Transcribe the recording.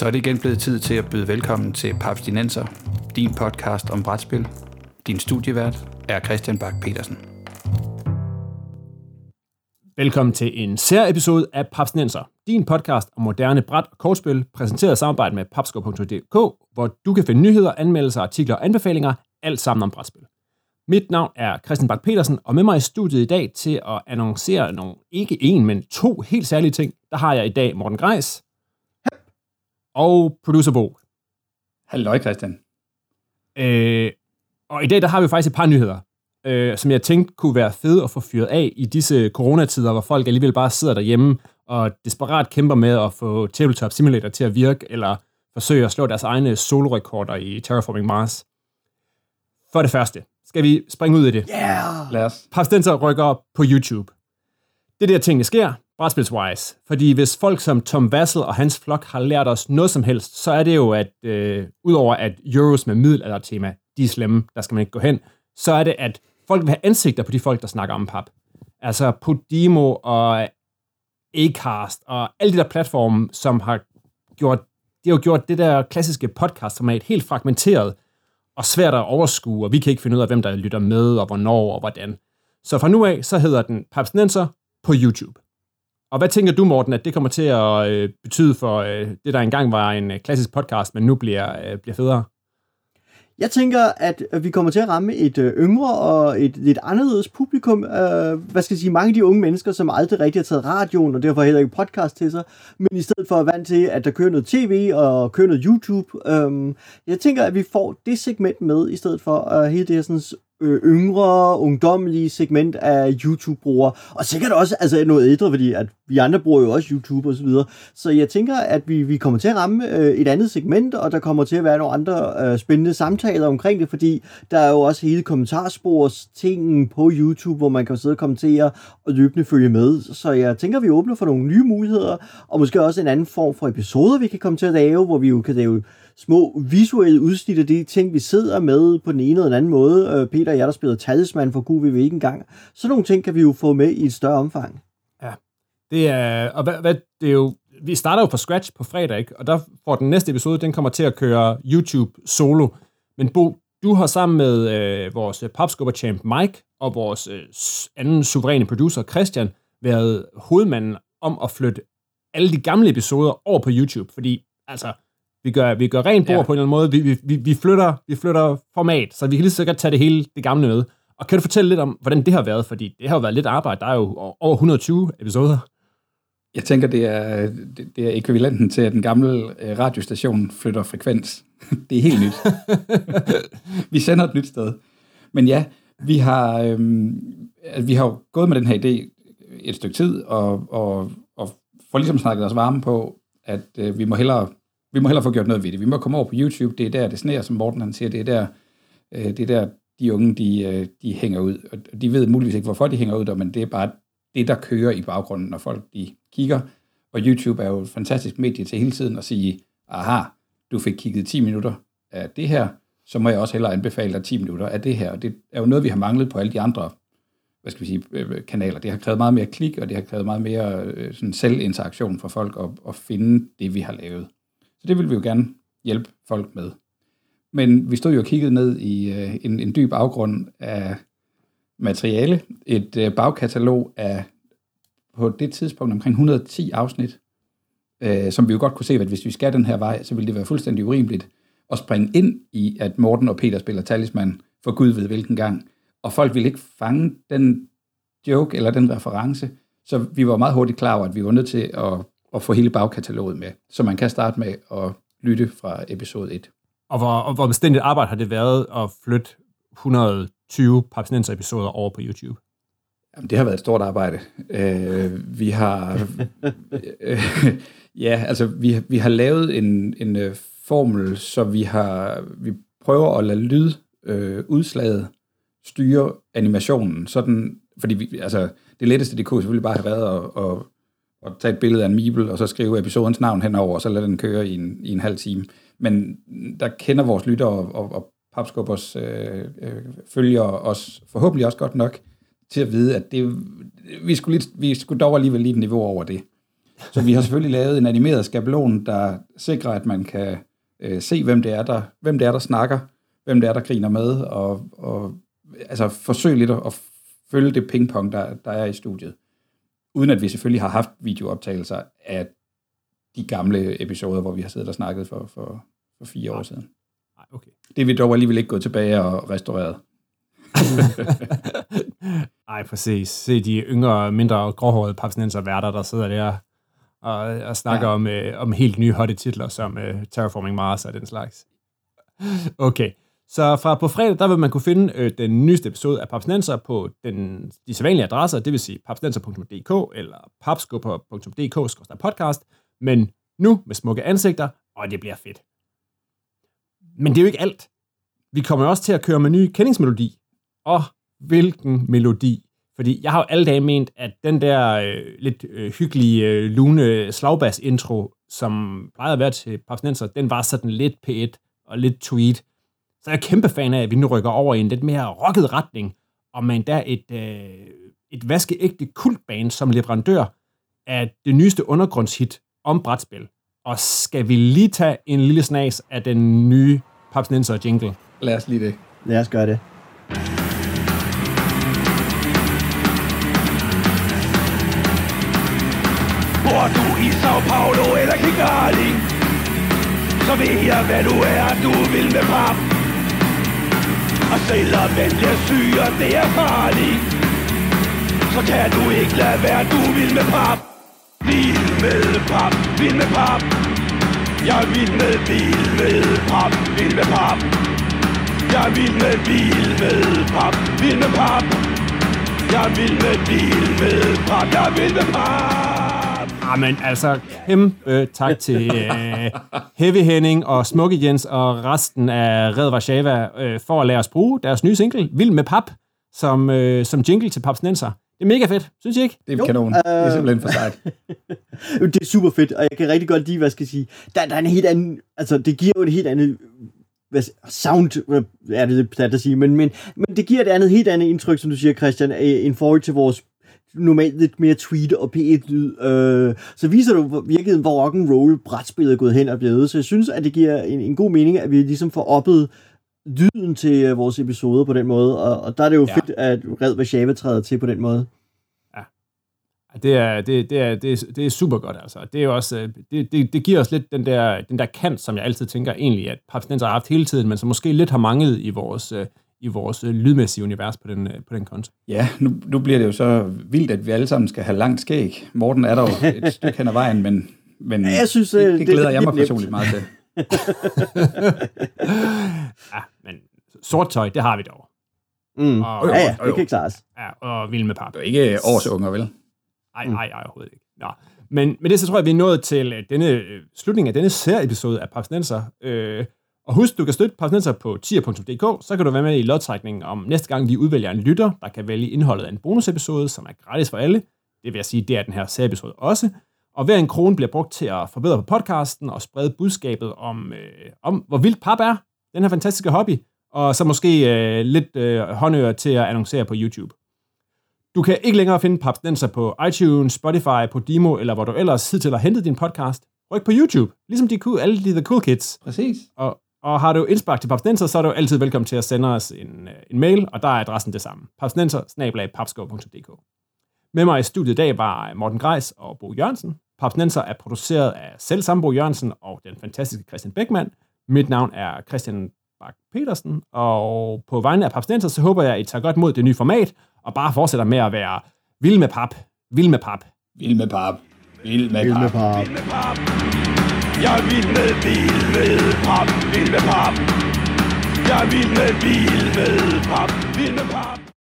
Så er det igen blevet tid til at byde velkommen til Papstinenser, din podcast om brætspil. Din studievært er Christian Bak petersen Velkommen til en særepisode af Papstinenser, din podcast om moderne bræt- og kortspil, præsenteret i samarbejde med papsko.dk, hvor du kan finde nyheder, anmeldelser, artikler og anbefalinger, alt sammen om brætspil. Mit navn er Christian Bak petersen og med mig i studiet i dag til at annoncere nogle, ikke en, men to helt særlige ting, der har jeg i dag Morten Greis og producer Bo. Hallo Christian. Øh, og i dag der har vi faktisk et par nyheder, øh, som jeg tænkte kunne være fede at få fyret af i disse coronatider, hvor folk alligevel bare sidder derhjemme og desperat kæmper med at få Tabletop Simulator til at virke, eller forsøge at slå deres egne solorekorder i Terraforming Mars. For det første, skal vi springe ud i det. Yeah! Lad os. Pastenser rykker op på YouTube. Det er der tingene sker, brætspilswise. Fordi hvis folk som Tom Vassel og hans flok har lært os noget som helst, så er det jo, at øh, udover at Euros med middelalder-tema, de er slemme, der skal man ikke gå hen, så er det, at folk vil have ansigter på de folk, der snakker om pap. Altså Podimo og Acast og alle de der platforme, som har gjort, de har gjort det der klassiske podcast-format helt fragmenteret og svært at overskue, og vi kan ikke finde ud af, hvem der lytter med, og hvornår og hvordan. Så fra nu af, så hedder den Papsnenser på YouTube. Og hvad tænker du, Morten, at det kommer til at øh, betyde for øh, det, der engang var en øh, klassisk podcast, men nu bliver, øh, bliver federe? Jeg tænker, at øh, vi kommer til at ramme et øh, yngre og et lidt anderledes publikum. Øh, hvad skal jeg sige, mange af de unge mennesker, som aldrig rigtig har taget radioen, og derfor heller ikke podcast til sig, men i stedet for at vant til, at der kører noget tv og kører noget YouTube. Øh, jeg tænker, at vi får det segment med, i stedet for øh, hele det her sådan, øh, yngre, ungdommelige segment af YouTube-brugere, og sikkert også altså noget ældre, fordi at vi andre bruger jo også YouTube og så videre. Så jeg tænker, at vi, vi kommer til at ramme øh, et andet segment, og der kommer til at være nogle andre øh, spændende samtaler omkring det, fordi der er jo også hele kommentarspors tingen på YouTube, hvor man kan sidde og kommentere og løbende følge med. Så jeg tænker, at vi åbner for nogle nye muligheder, og måske også en anden form for episoder, vi kan komme til at lave, hvor vi jo kan lave små visuelle udsnit af de ting, vi sidder med på den ene eller den anden måde. Øh, Peter og jeg, der spiller talisman for Gud, vi ved ikke engang. Så nogle ting kan vi jo få med i et større omfang. Ja, det er, og hvad, hvad, det er jo, vi starter jo på scratch på fredag, ikke? og der får den næste episode, den kommer til at køre YouTube solo. Men Bo, du har sammen med øh, vores popskubber-champ Mike og vores øh, anden suveræne producer Christian været hovedmanden om at flytte alle de gamle episoder over på YouTube, fordi altså, vi gør, vi gør rent bord ja. på en eller anden måde. Vi, vi, vi, flytter, vi flytter format, så vi kan lige så godt tage det hele det gamle med. Og kan du fortælle lidt om, hvordan det har været? Fordi det har jo været lidt arbejde. Der er jo over 120 episoder. Jeg tænker, det er, det er ekvivalenten til, at den gamle øh, radiostation flytter frekvens. det er helt nyt. vi sender et nyt sted. Men ja, vi har, øhm, vi har jo gået med den her idé et stykke tid, og, og, og får ligesom snakket os varme på, at øh, vi må hellere vi må hellere få gjort noget ved det. Vi må komme over på YouTube. Det er der, det sneer, som Morten han siger. Det er der, øh, det er der de unge, de, øh, de hænger ud. Og de ved muligvis ikke, hvorfor de hænger ud der, men det er bare det, der kører i baggrunden, når folk de kigger. Og YouTube er jo et fantastisk medie til hele tiden at sige, aha, du fik kigget 10 minutter af det her, så må jeg også hellere anbefale dig 10 minutter af det her. Og det er jo noget, vi har manglet på alle de andre hvad skal vi sige, øh, øh, kanaler. Det har krævet meget mere klik, og det har krævet meget mere øh, sådan selvinteraktion fra folk at, at finde det, vi har lavet. Så det vil vi jo gerne hjælpe folk med. Men vi stod jo og kiggede ned i øh, en, en dyb afgrund af materiale. Et øh, bagkatalog af på det tidspunkt omkring 110 afsnit, øh, som vi jo godt kunne se, at hvis vi skal den her vej, så ville det være fuldstændig urimeligt at springe ind i, at Morten og Peter spiller talisman for Gud ved hvilken gang. Og folk ville ikke fange den joke eller den reference, så vi var meget hurtigt klar over, at vi var nødt til at at få hele bagkataloget med. Så man kan starte med at lytte fra episode 1. Og hvor, og hvor bestændigt arbejde har det været at flytte 120 Papsnenser episoder over på YouTube? Jamen, det har været et stort arbejde. Øh, vi har... øh, ja, altså, vi, vi har lavet en, en uh, formel, så vi har vi prøver at lade lyd øh, udslaget styre animationen, sådan, fordi vi, altså, det letteste, det kunne selvfølgelig bare have været at, at og tage et billede af en Mibel, og så skrive episodens navn henover, og så lade den køre i en, i en halv time. Men der kender vores lyttere og, og, og papskubbers øh, øh, følger os forhåbentlig også godt nok til at vide, at det, vi, skulle lidt, vi skulle dog alligevel lige et niveau over det. Så vi har selvfølgelig lavet en animeret skabelon, der sikrer, at man kan øh, se, hvem det, er, der, hvem det er, der snakker, hvem det er, der griner med, og, og altså forsøge lidt at, at følge det pingpong, der, der er i studiet. Uden at vi selvfølgelig har haft videooptagelser af de gamle episoder, hvor vi har siddet og snakket for, for, for fire år siden. Nej, okay. Det er vi dog alligevel ikke gået tilbage og restaureret. Nej, præcis. Se de yngre, mindre gråhårede papsnenser værter, der sidder der og, og snakker ja. om, øh, om helt nye hotte titler, som øh, Terraforming Mars og den slags. Okay, så fra på fredag, der vil man kunne finde øh, den nyeste episode af Papsnenser på den, de sædvanlige adresser, det vil sige papsnenser.dk eller papskubber.dk-podcast, men nu med smukke ansigter, og det bliver fedt. Men det er jo ikke alt. Vi kommer også til at køre med ny kendingsmelodi. Og hvilken melodi. Fordi jeg har jo alle dage ment, at den der øh, lidt øh, hyggelige øh, lune slagbas-intro, som plejede at være til Papsnenser, den var sådan lidt P1 og lidt tweet. Så jeg er kæmpe fan af, at vi nu rykker over i en lidt mere rocket retning, og med endda et, øh, et vaskeægte kultband som leverandør af det nyeste undergrundshit om brætspil. Og skal vi lige tage en lille snas af den nye Papsnenser jingle? Lad os lige det. Lad os gøre det. Bor du i Sao Paulo eller Kigali Så ved jeg hvad du er, du vil med pap og selvom den bliver syg, og det er farligt. Så kan du ikke lade være, du vil med pap. Vild med pap, vild med pap. Jeg er vild med vild med pap, vild med pap. Jeg er vild med vild med pap, vild med pap. Jeg er vild med vild med pap, jeg er vild med pap. Jamen, altså, kæmpe tak til øh, Heavy Henning og Smukke Jens og resten af Red Warszawa øh, for at lade os bruge deres nye single, Vild med Pap, som, øh, som jingle til Papsnenser. Det er mega fedt, synes I ikke? Det er kanon. Det er simpelthen for sejt. det er super fedt, og jeg kan rigtig godt lide, hvad skal jeg sige, der, der er en helt anden, altså det giver jo et helt andet hvad, sound, er det det at sige, men, men, men det giver et andet, helt andet indtryk, som du siger, Christian, i forhold til vores normalt lidt mere tweet og P1-lyd. Øh, så viser du virkeligheden, hvor rock and roll brætspillet er gået hen og blevet. Så jeg synes, at det giver en, en god mening, at vi ligesom får oppet lyden til øh, vores episoder på den måde. Og, og der er det jo ja. fedt, at Red Warszawa træder til på den måde. Ja. Det er, det, det, er, det, er, det er super godt, altså. Det, er også, øh, det, det, det giver os lidt den der, den der kant, som jeg altid tænker egentlig, at Papsnenser har haft hele tiden, men som måske lidt har manglet i vores, øh, i vores øh, lydmæssige univers på den, øh, på den konto. Ja, nu, nu bliver det jo så vildt, at vi alle sammen skal have langt skæg. Morten er der jo et stykke hen ad vejen, men, men jeg synes, det, det, det glæder er jeg mig personligt meget til. ja, men sort tøj, det har vi dog. Mm. Og, ja, ja, det kan klares. Ja, og vild med pap. Det er ikke årsunger, vel? Nej, nej, nej, overhovedet ikke. Nå. Men med det så tror jeg, vi er nået til øh, denne øh, slutning af denne serie-episode af Papsnenser. Øh, og husk, du kan støtte Papsnenser på tier.dk, så kan du være med i lodtrækningen om næste gang, vi udvælger en lytter, der kan vælge indholdet af en bonusepisode, som er gratis for alle. Det vil jeg sige, det er den her serieepisode også. Og hver en krone bliver brugt til at forbedre på podcasten og sprede budskabet om, øh, om hvor vildt pap er, den her fantastiske hobby, og så måske øh, lidt øh, håndører til at annoncere på YouTube. Du kan ikke længere finde Papsnenser på iTunes, Spotify, Podimo, eller hvor du ellers hidtil har hentet din podcast. Ryk på YouTube, ligesom de cool, alle de the cool kids. Præcis. Og, og har du indspark til Papsnenser, så er du altid velkommen til at sende os en, øh, en mail, og der er adressen det samme. papsnenser Med mig i studiet i dag var Morten Greis og Bo Jørgensen. Papsnenser er produceret af selv samme Bo Jørgensen og den fantastiske Christian Beckmann. Mit navn er Christian Bak petersen og på vegne af Papsnenser, så håber jeg, at I tager godt mod det nye format, og bare fortsætter med at være vild med pap. Vild med pap. Vild med pap. Vild med Vild med pap. pap. Vild med pap. Jeg er vild med bil med pap. Vild med pap. Jeg er vild med bil med pap. Vild med pap.